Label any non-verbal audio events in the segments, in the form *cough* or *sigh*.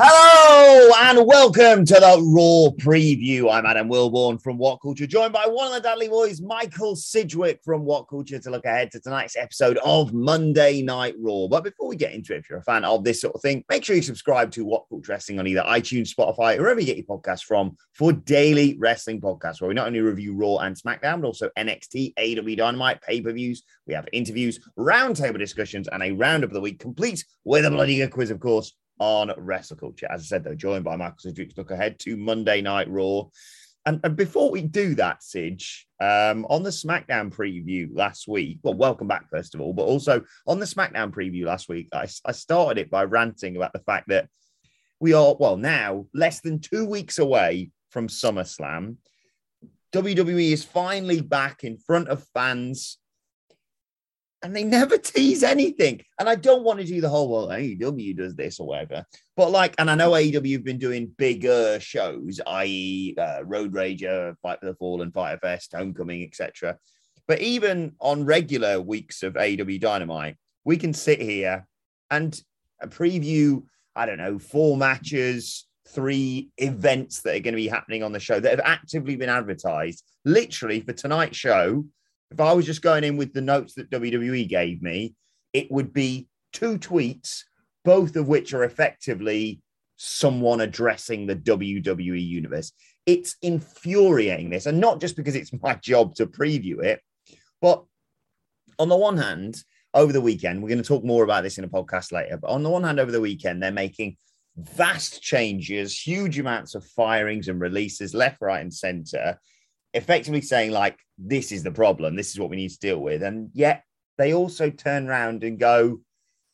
Hello and welcome to the Raw Preview. I'm Adam Wilborn from What Culture, joined by one of the Dudley Boys, Michael Sidgwick from What Culture, to look ahead to tonight's episode of Monday Night Raw. But before we get into it, if you're a fan of this sort of thing, make sure you subscribe to What Culture Wrestling on either iTunes, Spotify, or wherever you get your podcasts from for daily wrestling podcasts, where we not only review Raw and SmackDown, but also NXT, AEW Dynamite, pay per views. We have interviews, roundtable discussions, and a roundup of the week, complete with a bloody good quiz, of course on Wrestle Culture. As I said, they're joined by Michael Sidgwick look ahead to Monday Night Raw. And, and before we do that, Sidge, um, on the SmackDown preview last week, well, welcome back, first of all, but also on the SmackDown preview last week, I, I started it by ranting about the fact that we are, well, now less than two weeks away from SummerSlam. WWE is finally back in front of fans and they never tease anything. And I don't want to do the whole well, AEW does this or whatever. But like, and I know AEW have been doing bigger shows, i.e., uh, Road Rager, Fight for the Fallen, Fyter Fest, Homecoming, etc. But even on regular weeks of AEW Dynamite, we can sit here and preview. I don't know, four matches, three events that are going to be happening on the show that have actively been advertised. Literally for tonight's show, if I was just going in with the notes that WWE gave me, it would be two tweets, both of which are effectively someone addressing the WWE universe. It's infuriating this, and not just because it's my job to preview it, but on the one hand, over the weekend, we're going to talk more about this in a podcast later, but on the one hand, over the weekend, they're making vast changes, huge amounts of firings and releases left, right, and center effectively saying like this is the problem this is what we need to deal with. And yet they also turn around and go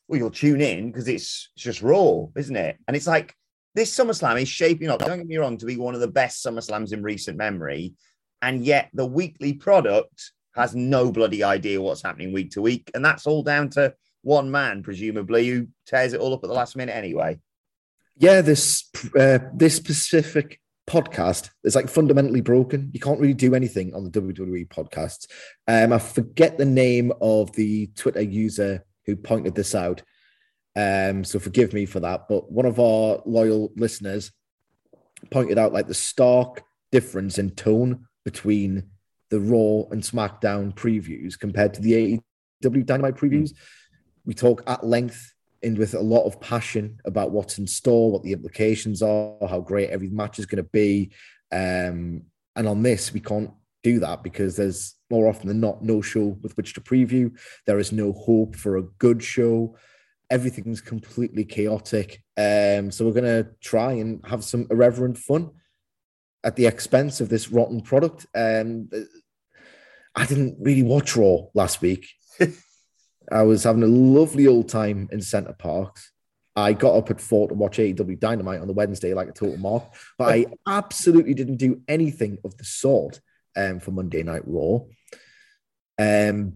well you'll tune in because it's, it's just raw isn't it? And it's like this SummerSlam is shaping up don't get me wrong to be one of the best SummerSlams in recent memory and yet the weekly product has no bloody idea what's happening week to week. And that's all down to one man presumably who tears it all up at the last minute anyway. Yeah this uh, this specific podcast is like fundamentally broken. You can't really do anything on the WWE podcasts. Um, I forget the name of the Twitter user who pointed this out. Um, so forgive me for that. But one of our loyal listeners pointed out like the stark difference in tone between the Raw and SmackDown previews compared to the AEW Dynamite previews. Mm. We talk at length with a lot of passion about what's in store, what the implications are, how great every match is going to be. Um, and on this, we can't do that because there's more often than not no show with which to preview. There is no hope for a good show. Everything's completely chaotic. Um, so we're going to try and have some irreverent fun at the expense of this rotten product. Um, I didn't really watch Raw last week. *laughs* I was having a lovely old time in Center Parcs. I got up at four to watch AEW Dynamite on the Wednesday like a total mark, but I *laughs* absolutely didn't do anything of the sort um, for Monday Night Raw. Um,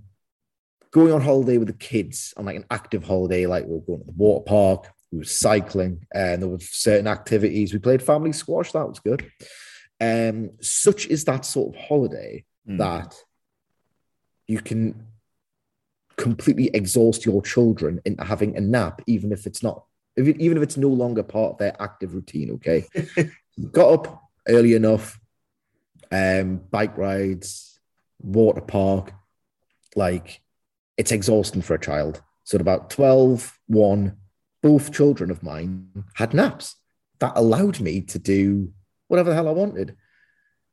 going on holiday with the kids on like an active holiday, like we are going to the water park, we were cycling, and there were certain activities. We played family squash. That was good. Um, such is that sort of holiday Mm. that you can completely exhaust your children into having a nap, even if it's not, if it, even if it's no longer part of their active routine. Okay, *laughs* got up early enough, um, bike rides, water park, like it's exhausting for a child. So at about 12, 1, both children of mine had naps. That allowed me to do whatever the hell I wanted.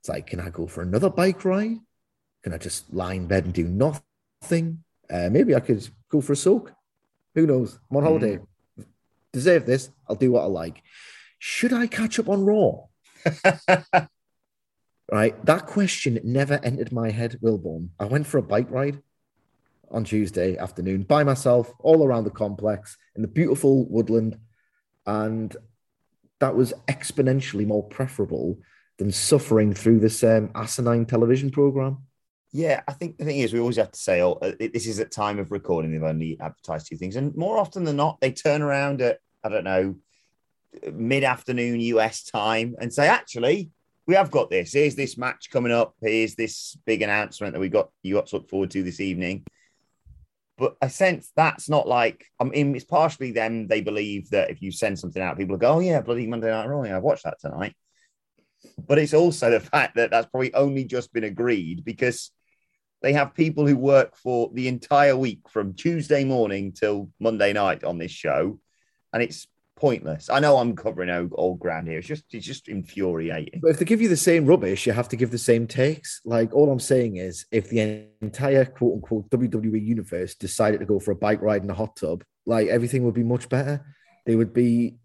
It's like, can I go for another bike ride? Can I just lie in bed and do nothing? Uh, maybe I could go for a soak. Who knows? I'm on holiday. Deserve this. I'll do what I like. Should I catch up on Raw? *laughs* right? That question never entered my head, Wilborn. I went for a bike ride on Tuesday afternoon by myself, all around the complex in the beautiful woodland. And that was exponentially more preferable than suffering through this um, asinine television program. Yeah, I think the thing is, we always have to say, oh, uh, this is at time of recording. They've only advertised two things, and more often than not, they turn around at I don't know mid afternoon US time and say, actually, we have got this. Here's this match coming up. Here's this big announcement that we got you got to look forward to this evening. But I sense that's not like I mean, it's partially them. They believe that if you send something out, people go, "Oh yeah, bloody Monday Night Raw. Yeah, I've watched that tonight." But it's also the *laughs* fact that that's probably only just been agreed because they have people who work for the entire week from Tuesday morning till Monday night on this show, and it's pointless. I know I'm covering old, old ground here. It's just it's just infuriating. But if they give you the same rubbish, you have to give the same takes. Like all I'm saying is, if the entire quote unquote WWE universe decided to go for a bike ride in a hot tub, like everything would be much better. They would be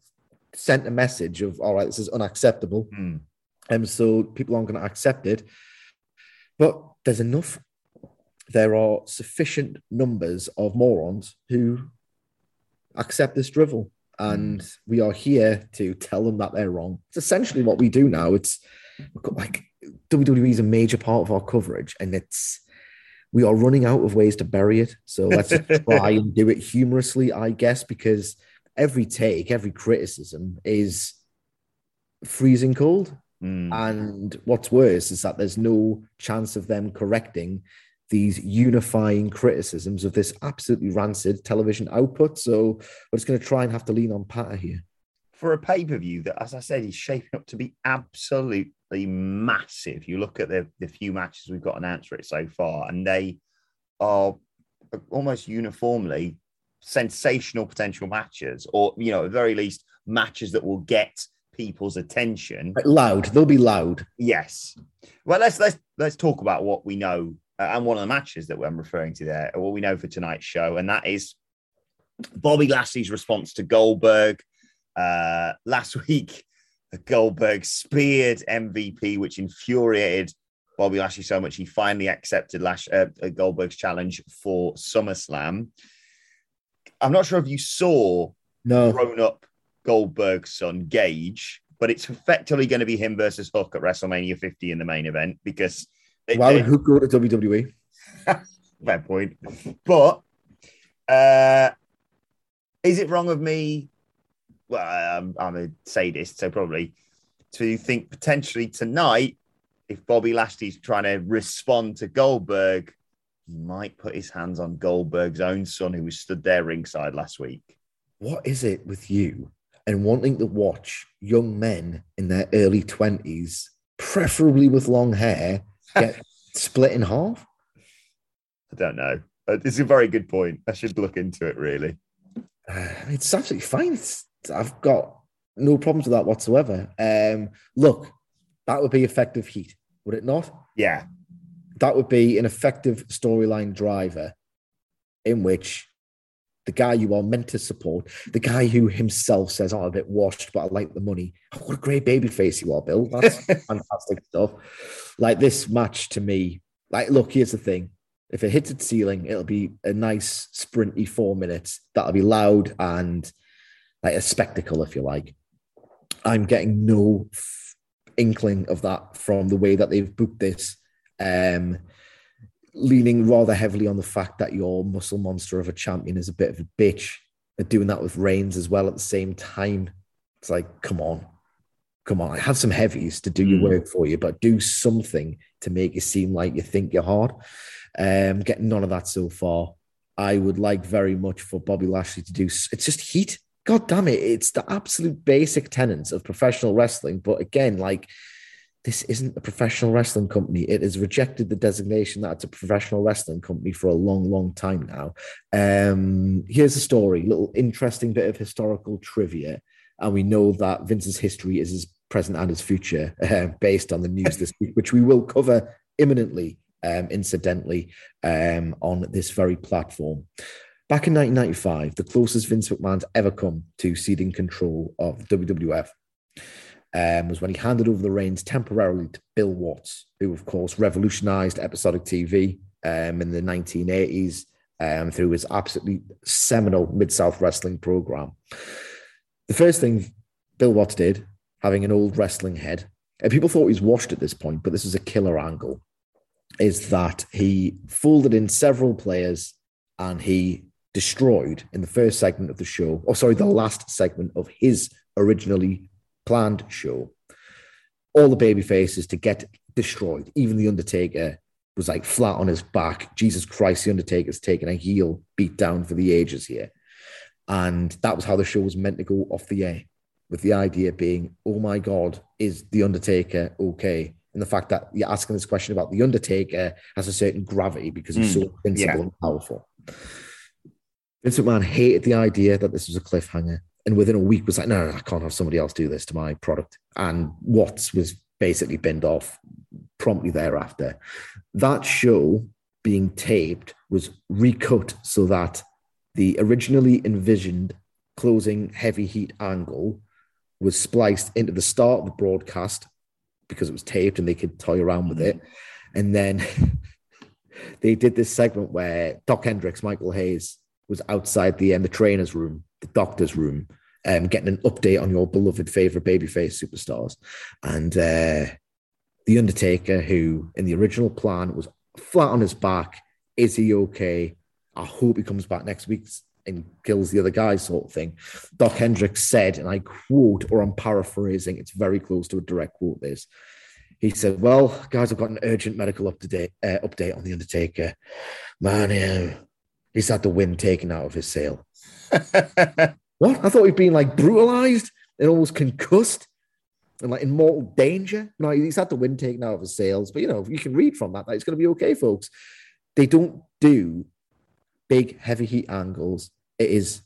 sent a message of, all right, this is unacceptable. Hmm. And so people aren't going to accept it. But there's enough. There are sufficient numbers of morons who accept this drivel. And we are here to tell them that they're wrong. It's essentially what we do now. It's like WWE is a major part of our coverage, and it's we are running out of ways to bury it. So let's *laughs* try and do it humorously, I guess, because every take, every criticism is freezing cold. Hmm. And what's worse is that there's no chance of them correcting these unifying criticisms of this absolutely rancid television output. So we're just going to try and have to lean on Patter here. for a pay per view that, as I said, is shaping up to be absolutely massive. You look at the, the few matches we've got announced for it so far, and they are almost uniformly sensational potential matches, or, you know, at the very least, matches that will get people's attention. Loud, they'll be loud. Yes. Well, let's let's let's talk about what we know and one of the matches that I'm referring to there, what we know for tonight's show, and that is Bobby Lashley's response to Goldberg. Uh, last *laughs* week, Goldberg speared MVP, which infuriated Bobby Lashley so much he finally accepted Lash, uh, Goldberg's challenge for SummerSlam. I'm not sure if you saw No, grown up Goldberg's son, Gage, but it's effectively going to be him versus Hook at WrestleMania 50 in the main event because it- why would who go to? WWE? fair point. But uh, is it wrong of me? Well, I'm, I'm a sadist, so probably to think potentially tonight, if Bobby Lashley's trying to respond to Goldberg, he might put his hands on Goldberg's own son, who was stood there ringside last week. What is it with you and wanting to watch young men in their early 20s, preferably with long hair, get split in half? I don't know. Uh, It's a very good point. I should look into it really. Uh, *sighs* it's absolutely fine. It's, I've got no problems with that whatsoever. Um, look, that would be effective heat, would it not? Yeah. That would be an effective storyline driver in which the guy you are meant to support, the guy who himself says, Oh, I'm a bit washed, but I like the money. Oh, what a great baby face you are, Bill. That's *laughs* fantastic stuff. Like this match to me, like, look, here's the thing. If it hits its ceiling, it'll be a nice sprinty four minutes. That'll be loud and like a spectacle, if you like. I'm getting no f- inkling of that from the way that they've booked this, um, leaning rather heavily on the fact that your muscle monster of a champion is a bit of a bitch are doing that with Reigns as well at the same time. It's like, come on, come on, have some heavies to do your Mm. work for you, but do something to make it seem like you think you're hard. Um, getting none of that so far. I would like very much for Bobby Lashley to do. It's just heat. God damn it! It's the absolute basic tenets of professional wrestling. But again, like this isn't a professional wrestling company. It has rejected the designation that it's a professional wrestling company for a long, long time now. Um, here's a story, little interesting bit of historical trivia. And we know that Vince's history is his present and his future *laughs* uh, based on the news this week, which we will cover imminently, um, incidentally, um, on this very platform. Back in 1995, the closest Vince McMahon's ever come to ceding control of WWF um, was when he handed over the reins temporarily to Bill Watts, who, of course, revolutionized episodic TV um, in the 1980s um, through his absolutely seminal Mid South Wrestling program. The first thing Bill Watts did, having an old wrestling head, and people thought he was washed at this point, but this is a killer angle, is that he folded in several players and he destroyed in the first segment of the show, or sorry, the last segment of his originally planned show, all the baby faces to get destroyed. Even the Undertaker was like flat on his back. Jesus Christ, the Undertaker's taking a heel beat down for the ages here. And that was how the show was meant to go off the air, with the idea being, oh my God, is the Undertaker okay? And the fact that you're asking this question about the Undertaker has a certain gravity because he's hmm, so invincible yeah. and powerful. Vince McMahon hated the idea that this was a cliffhanger. And within a week was like, no, no, no, I can't have somebody else do this to my product. And Watts was basically binned off promptly thereafter. That show being taped was recut so that the originally envisioned closing heavy heat angle was spliced into the start of the broadcast because it was taped and they could toy around with it. And then *laughs* they did this segment where Dok Hendrix, Michael Hayes, was outside the um, the trainer's room, the doctor's room, um, getting an update on your beloved favorite babyface superstars. And uh, the Undertaker, who in the original plan was flat on his back, is he okay? I hope he comes back next week and kills the other guy, sort of thing. Dok Hendrix said, and I quote, or I'm paraphrasing, it's very close to a direct quote. This he said, "Well, guys, I've got an urgent medical up to date uh, update on the Undertaker. Man, he's had the wind taken out of his sail. *laughs* What? I thought he'd been like brutalized and almost concussed and like in mortal danger. No, he's had the wind taken out of his sails. But you know, you can read from that that it's going to be okay, folks. They don't do big heavy heat angles. It is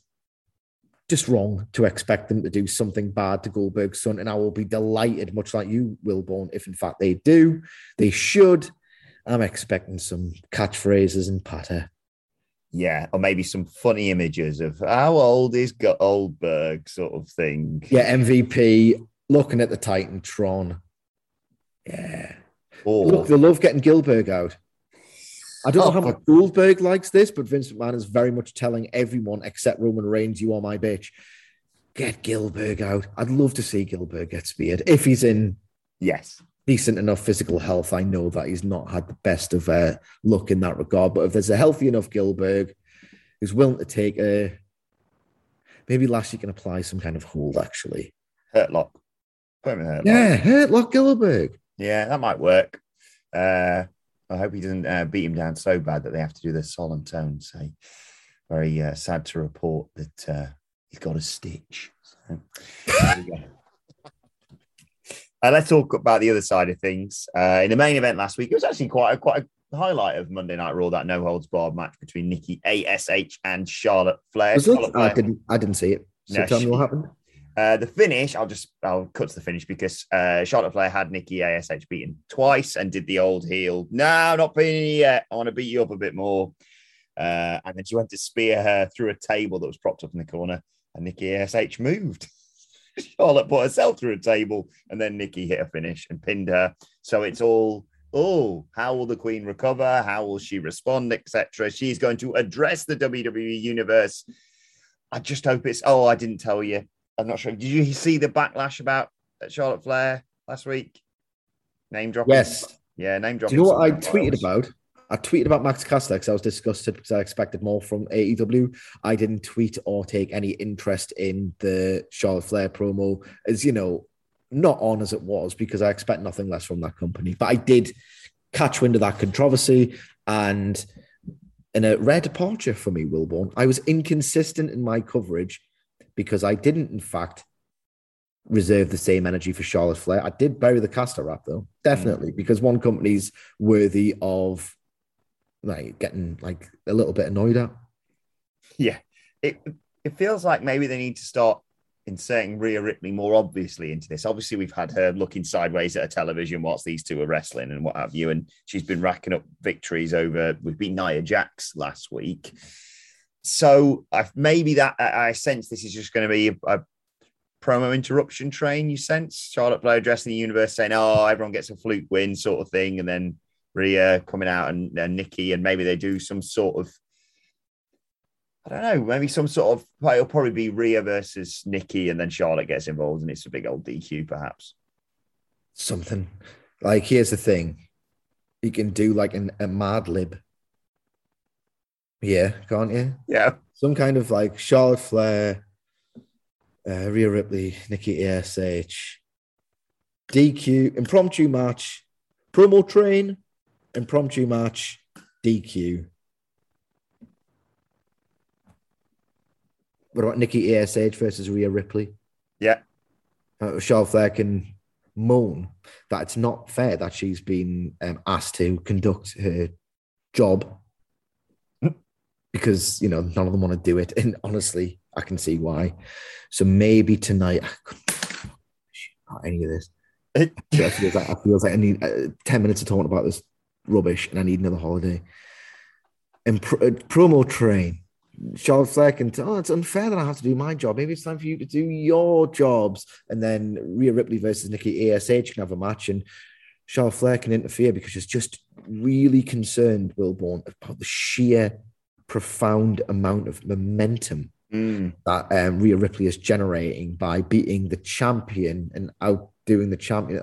just wrong to expect them to do something bad to Goldberg's son. And I will be delighted, much like you, Wilborn, if in fact they do. They should. I'm expecting some catchphrases and patter. Yeah, or maybe some funny images of how old is Goldberg, sort of thing. Yeah, MVP looking at the Titantron. Yeah. Or Look, they love getting Gilberg out. I don't oh, know Oh, how much Goldberg likes this, but Vince McMahon is very much telling everyone except Roman Reigns, you are my bitch. Get Gilberg out. I'd love to see Gilberg get speared. If he's in yes, decent enough physical health, I know that he's not had the best of uh, luck in that regard. But if there's a healthy enough Gilberg who's willing to take a maybe Lashley can apply some kind of hold, actually. hurt lock. Put him in hurt. Yeah, hurt lock Gilberg. Yeah, that might work. Uh, I hope he doesn't uh, beat him down so bad that they have to do the solemn tone. Say, very uh, sad to report that uh, he's got a stitch. So, there we go. Uh, let's talk about the other side of things. Uh, in the main event last week, it was actually quite a, quite a highlight of Monday Night Raw. That no holds barred match between Nikki Ash and Charlotte Flair. Charlotte I didn't. I didn't see it. So No, tell me what happened. Uh, the finish, I'll just I'll cut to the finish because uh, Charlotte Flair had Nikki Ash beaten twice and did the old heel. No, not beating you yet. I want to beat you up a bit more. Uh, and then she went to spear her through a table that was propped up in the corner, and Nikki Ash moved. Charlotte put herself through a table, and then Nikki hit a finish and pinned her. So it's all oh, how will the Queen recover? How will she respond, etc. She's going to address the WWE universe. I just hope it's. Oh, I didn't tell you. I'm not sure. Did you see the backlash about Charlotte Flair last week? Name dropping. Yes. Yeah, name Do dropping. you know what I tweeted about? I tweeted about Max Caster because I was disgusted because I expected more from AEW. I didn't tweet or take any interest in the Charlotte Flair promo, as you know, not on as it was because I expect nothing less from that company. But I did catch wind of that controversy and in a rare departure for me, Wilborn. I was inconsistent in my coverage because I didn't, in fact, reserve the same energy for Charlotte Flair. I did bury the caster rap though, definitely, mm. because one company's worthy of like getting like a little bit annoyed at. Yeah, it it feels like maybe they need to start inserting Rhea Ripley more obviously into this. Obviously, we've had her looking sideways at a television whilst these two are wrestling and what have you, and she's been racking up victories over. We've been Nia Jax last week, so I've, maybe that I, I sense this is just going to be a, a promo interruption train. You sense Charlotte Flair addressing the universe, saying, "Oh, everyone gets a fluke win," sort of thing, and then Rhea coming out and, and Nikki, and maybe they do some sort of I don't know, maybe some sort of it'll probably be Rhea versus Nikki, and then Charlotte gets involved, and it's a big old DQ, perhaps. Something like here's the thing, you can do like an, a Mad Lib. Yeah, can't you? Yeah. Some kind of like Charlotte Flair, uh, Rhea Ripley, Nikki Ash, DQ, impromptu match, promo train, impromptu match, DQ. What about Nikki Ash versus Rhea Ripley? Yeah. Uh, Charlotte Flair can moan that it's not fair that she's been um, asked to conduct her job *laughs* because you know none of them want to do it, and honestly, I can see why. So maybe tonight, I couldn't *sighs* any of this. It feels like, I feel like I need uh, ten minutes of talking about this rubbish, and I need another holiday. And uh, promo train Charles Flair can, oh, it's unfair that I have to do my job. Maybe it's time for you to do your jobs. And then Rhea Ripley versus Nikki ASH can have a match and Charles Flair can interfere because she's just really concerned, Wilborn, about the sheer profound amount of momentum mm. that um, Rhea Ripley is generating by beating the champion and outdoing the champion.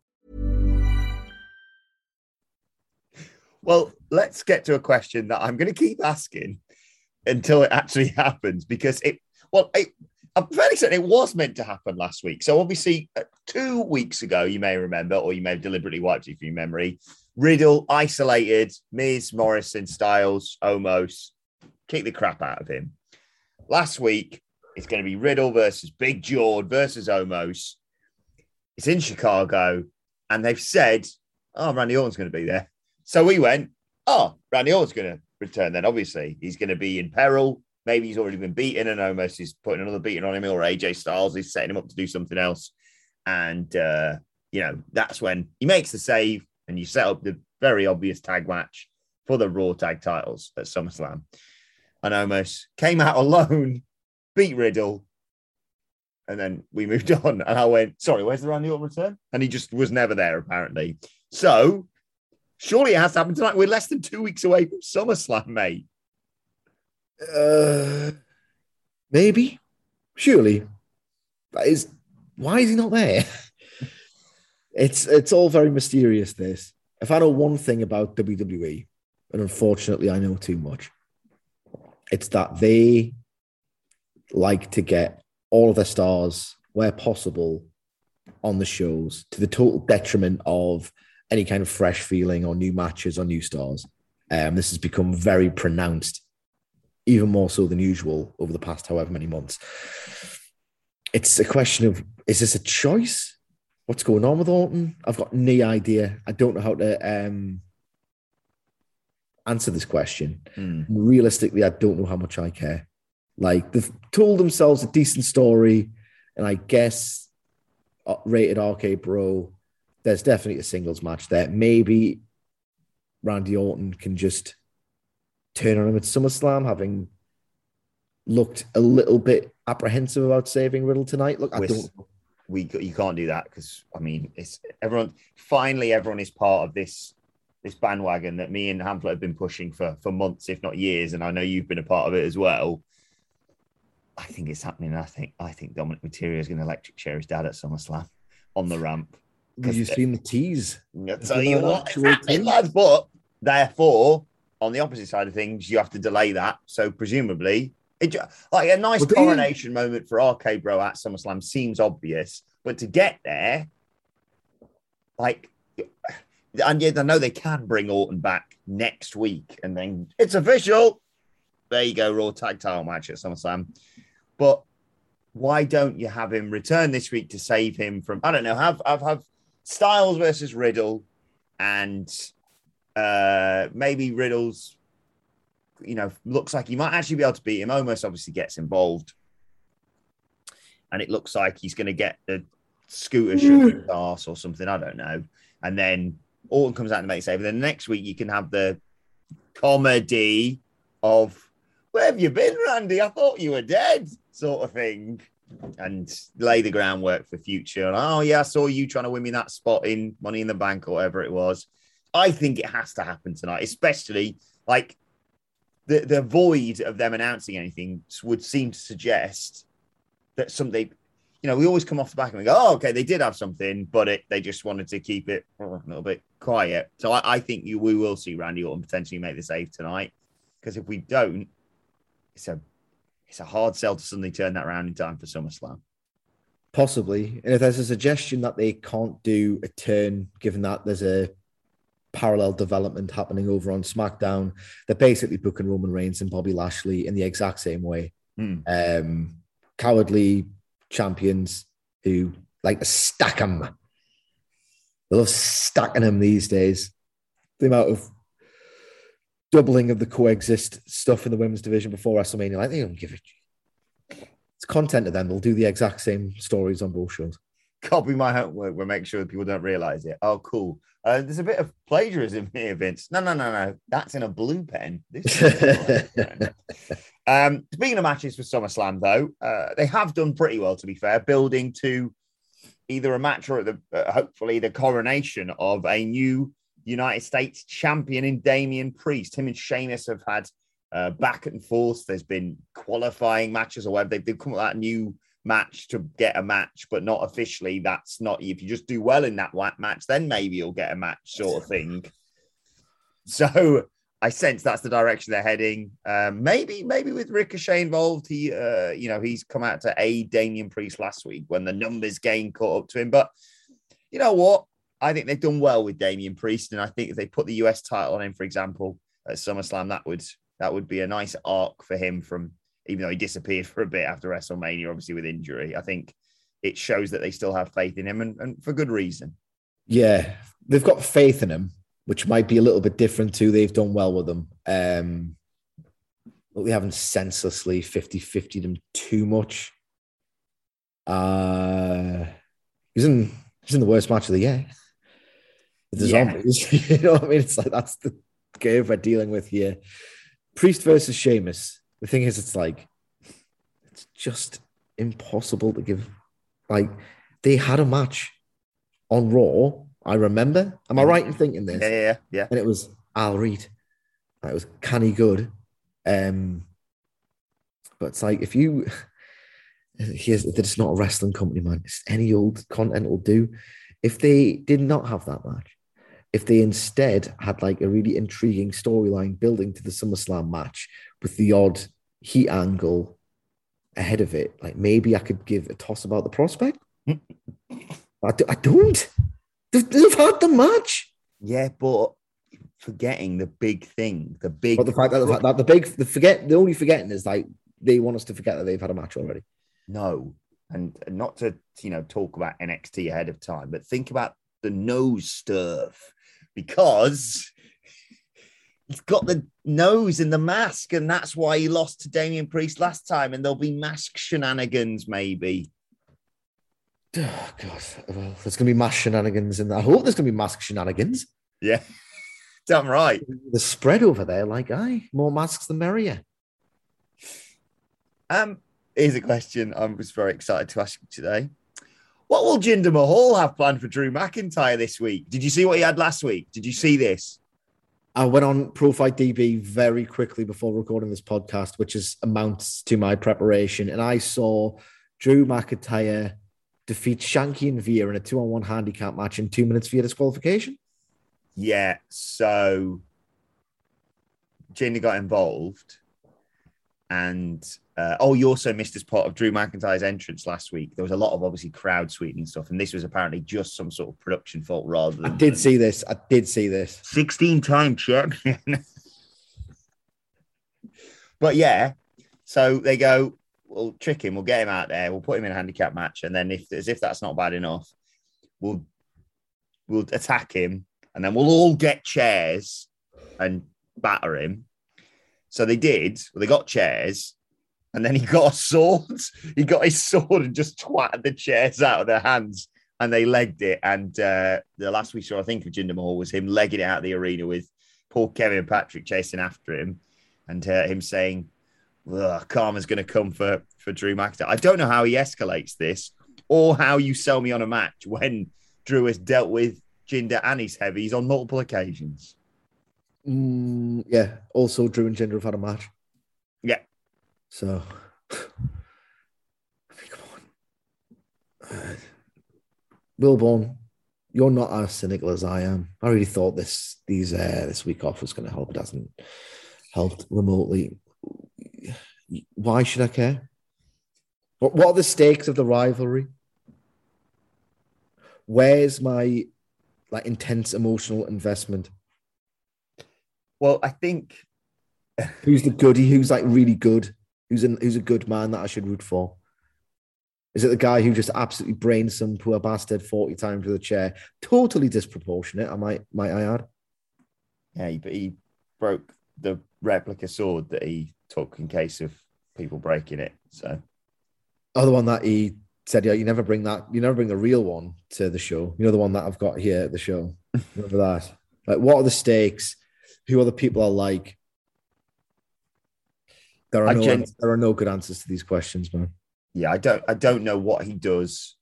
Well, let's get to a question that I'm going to keep asking until it actually *laughs* happens because it, well, it, I'm fairly certain it was meant to happen last week. So obviously, uh, two weeks ago, you may remember, or you may have deliberately wiped it from your memory. Riddle isolated Miz, Morrison, Styles, Omos, kick the crap out of him. Last week, it's going to be Riddle versus Big George versus Omos. It's in Chicago, and they've said, "Oh, Randy Orton's going to be there." So we went, oh, Randy Orton's going to return then. Obviously, he's going to be in peril. Maybe he's already been beaten and Omos he's putting another beating on him, or AJ Styles is setting him up to do something else. And, uh, you know, that's when he makes the save and you set up the very obvious tag match for the Raw tag titles at SummerSlam. And Omos came out *laughs* alone, beat Riddle, and then we moved *laughs* on. And I went, sorry, where's the Randy Orton return? And he just was never there, apparently. So surely it has to happen tonight. We're less than two weeks away from SummerSlam, mate. Uh, maybe, surely. That is why is he not there? *laughs* it's it's all very mysterious. This. If I know one thing about WWE, and unfortunately I know too much, it's that they like to get all of their stars where possible on the shows to the total detriment of any kind of fresh feeling or new matches or new stars. Um, this has become very pronounced, even more so than usual over the past however many months. It's a question of is this a choice? What's going on with Orton? I've got no idea. I don't know how to um, answer this question. Hmm. Realistically, I don't know how much I care. Like they've told themselves a decent story, and I guess uh, rated RK Bro. There's definitely a singles match there. Maybe Randy Orton can just turn on him at SummerSlam, having looked a little bit apprehensive about saving Riddle tonight. Look, I With- don't. we you can't do that because I mean it's everyone finally everyone is part of this this bandwagon that me and Hamlet have been pushing for for months if not years and I know you've been a part of it as well I think it's happening I think I think Dominik Mysterio is going to electric chair his dad at SummerSlam on the ramp Have you seen the tease? I'll tell Is you what it's happening, lads but therefore on the opposite side of things you have to delay that so presumably it, like a nice Well, do you- coronation moment for RK Bro at SummerSlam seems obvious, but to get there, like, *sighs* and yet I know they can bring Orton back next week, and then it's official. There you go, Raw Tag Title match at SummerSlam. But why don't you have him return this week to save him from? I don't know. Have have have Styles versus Riddle, and uh maybe Riddle's you know, looks like he might actually be able to beat him. Omos obviously gets involved. And it looks like he's going to get the scooter shoved his arse or something. I don't know. And then Orton comes out and makes a save. And then next week you can have the comedy of where have you been, Randy? I thought you were dead, sort of thing. And lay the groundwork for future. And, oh, yeah, I saw you trying to win me that spot in Money in the Bank or whatever it was. I think it has to happen tonight, especially like the the void of them announcing anything would seem to suggest that something you know we always come off the back and we go oh okay they did have something but it they just wanted to keep it a little bit quiet so i, I think you we will see randy orton potentially make the save tonight because if we don't it's a it's a hard sell to suddenly turn that around in time for SummerSlam. Possibly. And if there's a suggestion that they can't do a turn, given that there's a parallel development happening over on SmackDown, they're basically booking Roman Reigns and Bobby Lashley in the exact same way. Hmm. Um, cowardly champions who like to stack them. They love stacking them these days. The amount of doubling of the coexist stuff in the women's division before WrestleMania, like they don't give a it's content to them. They'll do the exact same stories on both shows. Copy my homework. We'll make sure people don't realize it. Oh, cool. Uh, there's a bit of plagiarism here, Vince. No, no, no, no. That's in a blue pen. This is a blue pen. *laughs* um, speaking of matches for SummerSlam, though, uh, they have done pretty well, to be fair, building to either a match or the uh, hopefully the coronation of a new United States champion in Damian Priest. Him and Sheamus have had uh, back and forth. There's been qualifying matches or whatever. They've, they've come up with that new match to get a match, but not officially. That's not if you just do well in that match, then maybe you'll get a match, sort of thing. So I sense that's the direction they're heading. Um, maybe, maybe with Ricochet involved, he, uh, you know, he's come out to aid Damian Priest last week when the numbers game caught up to him. But you know what? I think they've done well with Damian Priest, and I think if they put the US title on him, for example, at SummerSlam, that would that would be a nice arc for him from even though he disappeared *laughs* for a bit after WrestleMania, obviously with injury. I think it shows that they still have faith in him and, and for good reason. Yeah, they've got faith in him, which might be a little bit different too. They've done well with them. Um, but we haven't senselessly 50 50 them too much. Uh, he's in, he's in the worst match of the year. The Yeah. zombies. *laughs* you know what I mean? It's like that's the game we're dealing with here. Priest versus Sheamus. The thing is, it's like it's just impossible to give. Like they had a match on Raw. I remember. Am I right in thinking this? Yeah, yeah, yeah. And it was Al Reed. It was canny good. Um, but it's like if you *laughs* here's that it's not a wrestling company, man. It's any old content will do. If they did not have that match, if they instead had like a really intriguing storyline building to the SummerSlam match with the odd heat angle ahead of it, like maybe I could give a toss about the prospect. *laughs* I, do, I don't. They've, they've had the match. Yeah, but forgetting the big thing, the big. But the fact that the, fact that the big, the forget, the only forgetting is like they want us to forget that they've had a match already. No, and not to you know talk about NXT ahead of time, but think about the nose stuff because he's got the nose in the mask, and that's why he lost to Damian Priest last time. And there'll be mask shenanigans, maybe. *sighs* Oh God, well, there's going to be mask shenanigans, and I hope there's going to be mask shenanigans. Yeah, *laughs* damn right. The spread over there, like, aye, more masks the merrier. Um, here's a question I was very excited to ask you today. What will Jinder Mahal have planned for Drew McIntyre this week? Did you see what he had last week? Did you see this? I went on ProFightDB very quickly before recording this podcast, which is amounts to my preparation, and I saw Drew McIntyre defeat Shanky and Veer in a two-on-one handicap match in two minutes via disqualification. Yeah, so Jinder got involved, and uh, oh, you also missed as part of Drew McIntyre's entrance last week. There was a lot of obviously crowd sweetening stuff, and this was apparently just some sort of production fault rather than. I did see this. I did see this. 16 time champion. *laughs* but yeah, so they go, we'll trick him, we'll get him out there, we'll put him in a handicap match, and then if as if that's not bad enough, we'll we'll attack him, and then we'll all get chairs and batter him. So they did. Well, they got chairs, and then he got a sword. *laughs* He got his sword and just twatted the chairs out of their hands, and they legged it. And uh, the last we saw, I think, of Jinder Mahal was him legging it out of the arena with Paul, Kevin, Patrick chasing after him, and uh, him saying, "Karma's going to come for for Drew McIntyre." I don't know how he escalates this, or how you sell me on a match when Drew has dealt with Jinder and his heavies on multiple occasions. Mm, yeah. Also, Drew and Jinder have had a match. So, *sighs* I mean, come on. Uh, Wilborn, you're not as cynical as I am. I really thought this these uh, this week off was going to help. It hasn't helped remotely. Why should I care? What What are the stakes of the rivalry? Where's my like intense emotional investment? Well, I think Who's the goody? Who's like really good? Who's an, who's a good man that I should root for? Is it the guy who just absolutely brains some poor bastard forty times with a chair? Totally disproportionate. I might might I add. yeah, he, but he broke the replica sword that he took in case of people breaking it. So oh, Other one that he said, yeah, you never bring that. You never bring the real one to the show. You know the one that I've got here at the show. *laughs* Remember that? Like, what are the stakes? Who are the people I like? There are no gen- there are no good answers to these questions, man. yeah, I don't I don't know what he does,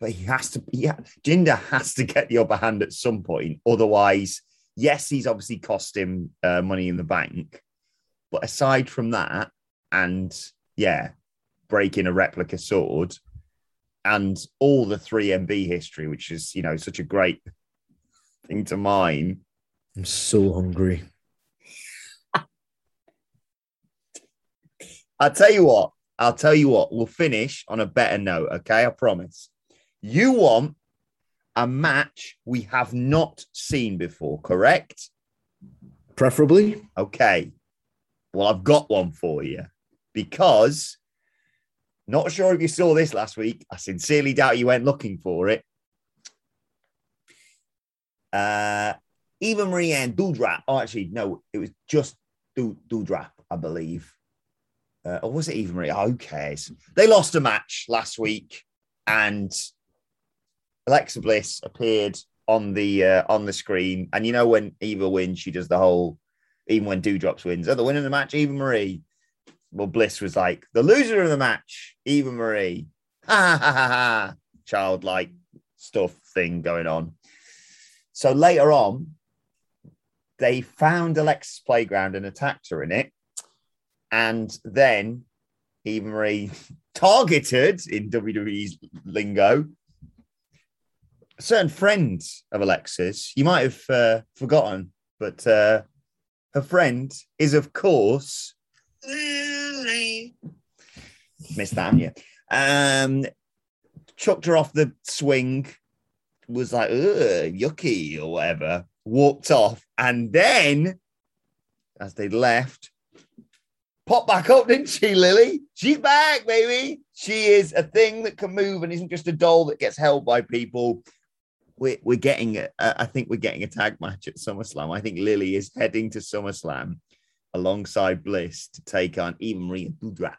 but he has to. Yeah, Jinder has to get the upper hand at some point. Otherwise, yes, he's obviously cost him uh, money in the bank, but aside from that, and yeah, breaking a replica sword, and all the three MB history, which is you know such a great thing to mine. I'm so hungry. I'll tell you what. I'll tell you what. We'll finish on a better note. Okay, I promise. You want a match we have not seen before, correct? Preferably, Okay. Well, I've got one for you because not sure if you saw this last week. I sincerely doubt you went looking for it. Uh, Eva Marie and Doudrop. Oh, actually, no, it was just Du- Doudrop, I believe. Uh, or was it Marie? Oh, who cares? They lost a match last week, and Alexa Bliss appeared on the uh, on the screen. And you know when Eva wins, she does the whole. Even when Doudrops wins, oh, the winner of the match, Eva Marie. Well, Bliss was like the loser of the match, Eva Marie. *laughs* Ha ha ha ha! Childlike stuff thing going on. So later on, they found Alexa's playground and attacked her in it. And then Eva Marie *laughs* targeted in WWE's lingo a certain friend of Alexa's. You might have uh, forgotten, but uh, her friend is, of course, *laughs* Miss that, yeah. Um, chucked her off the swing, was like, yucky or whatever, walked off, and then as they left, popped back up, didn't she, Lilly? She's back, baby. She is a thing that can move and isn't just a doll that gets held by people. We're, we're getting, a, I think we're getting a tag match at SummerSlam. I think Lilly is heading to SummerSlam alongside Bliss to take on Eva Marie Doudrop.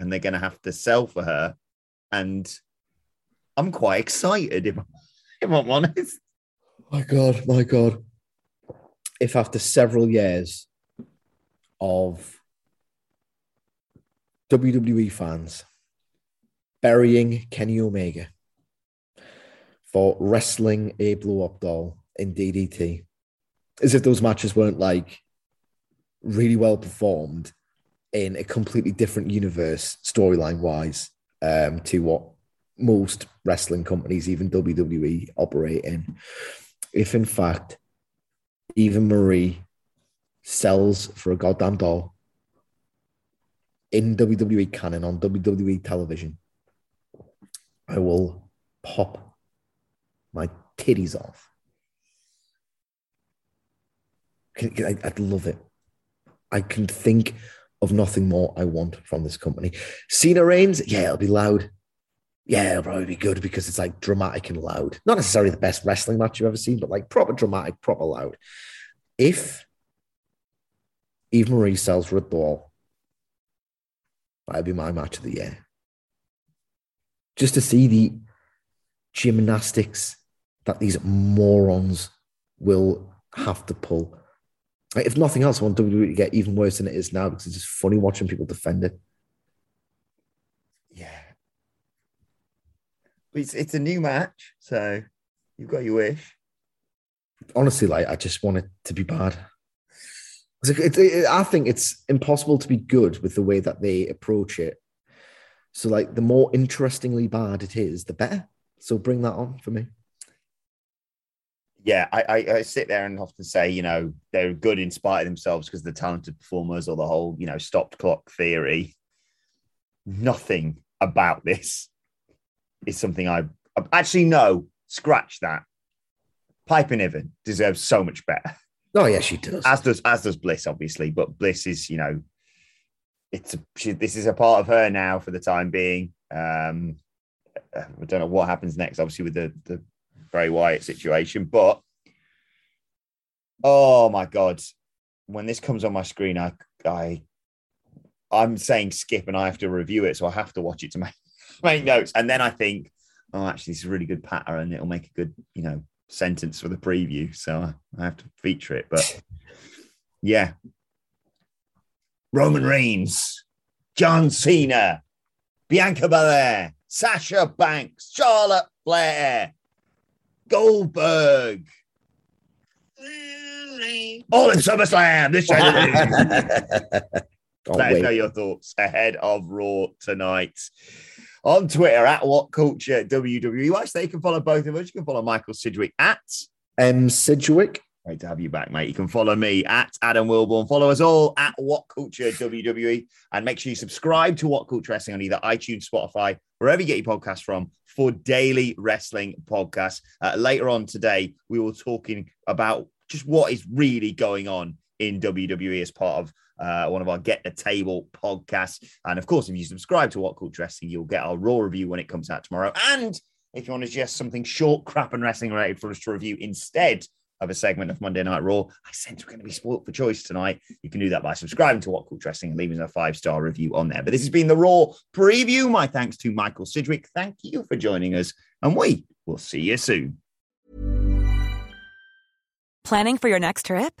And they're going to have to sell for her. And I'm quite excited, if, if I'm honest. My God, my God. If after several years of WWE fans burying Kenny Omega for wrestling a blow up doll in DDT, as if those matches weren't like really well performed in a completely different universe, storyline wise, um, to what most wrestling companies, even WWE, operate in. If in fact, Eva Marie sells for a goddamn doll in WWE canon on WWE television, I will pop my titties off. I'd love it. I can think of nothing more I want from this company. Cena Reigns, yeah, it'll be loud. Yeah, it'll probably be good because it's like dramatic and loud. Not necessarily the best wrestling match you've ever seen, but like proper dramatic, proper loud. If Eva Marie sells a doll, that'd be my match of the year. Just to see the gymnastics that these morons will have to pull like, if nothing else, I want WWE to get even worse than it is now because it's just funny watching people defend it. Yeah. It's, it's a new match, so you've got your wish. Honestly, like I just want it to be bad. It, it, I think it's impossible to be good with the way that they approach it. So, like, the more interestingly bad it is, the better. So, bring that on for me yeah, I, I, I, sit there and often say, you know, they're good in spite of themselves because they're talented performers or the whole, you know, stopped clock theory. Nothing about this is something I actually no, scratch that. Piper Niven deserves so much better. Oh yeah, she does. As does as does Bliss, obviously, but Bliss is, you know, it's a, she, this is a part of her now for the time being. Um, I don't know what happens next, obviously, with the the Bray Wyatt situation. But oh my god, when this comes on my screen, I I I'm saying skip and I have to review it, so I have to watch it to make, *laughs* make notes. And then I think, oh, actually, this is a really good pattern. And it'll make a good, you know, sentence for the preview. So I have to feature it. But yeah. Roman Reigns, John Cena, Bianca Belair, Sasha Banks, Charlotte Flair, Goldberg. All in SummerSlam this Saturday. *laughs* Let us know your thoughts ahead of Raw tonight. On Twitter at What Culture WWE. Watch they can follow both of us. You can follow Michael Sidgwick at M Sidgwick. Great to have you back, mate. You can follow me at Adam Wilborn. Follow us all at What Culture WWE. And make sure you subscribe to What Culture Wrestling on either iTunes, Spotify, wherever you get your podcasts from for daily wrestling podcasts. Uh, later on today, we will talking about just what is really going on in WWE as part of uh, one of our Get the Table podcasts. And of course, if you subscribe to What Culture Wrestling, you'll get our Raw review when it comes out tomorrow. And if you want to suggest something short, crap, and wrestling related for us to review instead of a segment of Monday Night Raw. I sense we're going to be spoiled for choice tonight. You can do that by subscribing to What Culture Wrestling and leaving a five star review on there. But this has been the Raw preview. My thanks to Michael Sidgwick. Thank you for joining us, and we will see you soon. Planning for your next trip?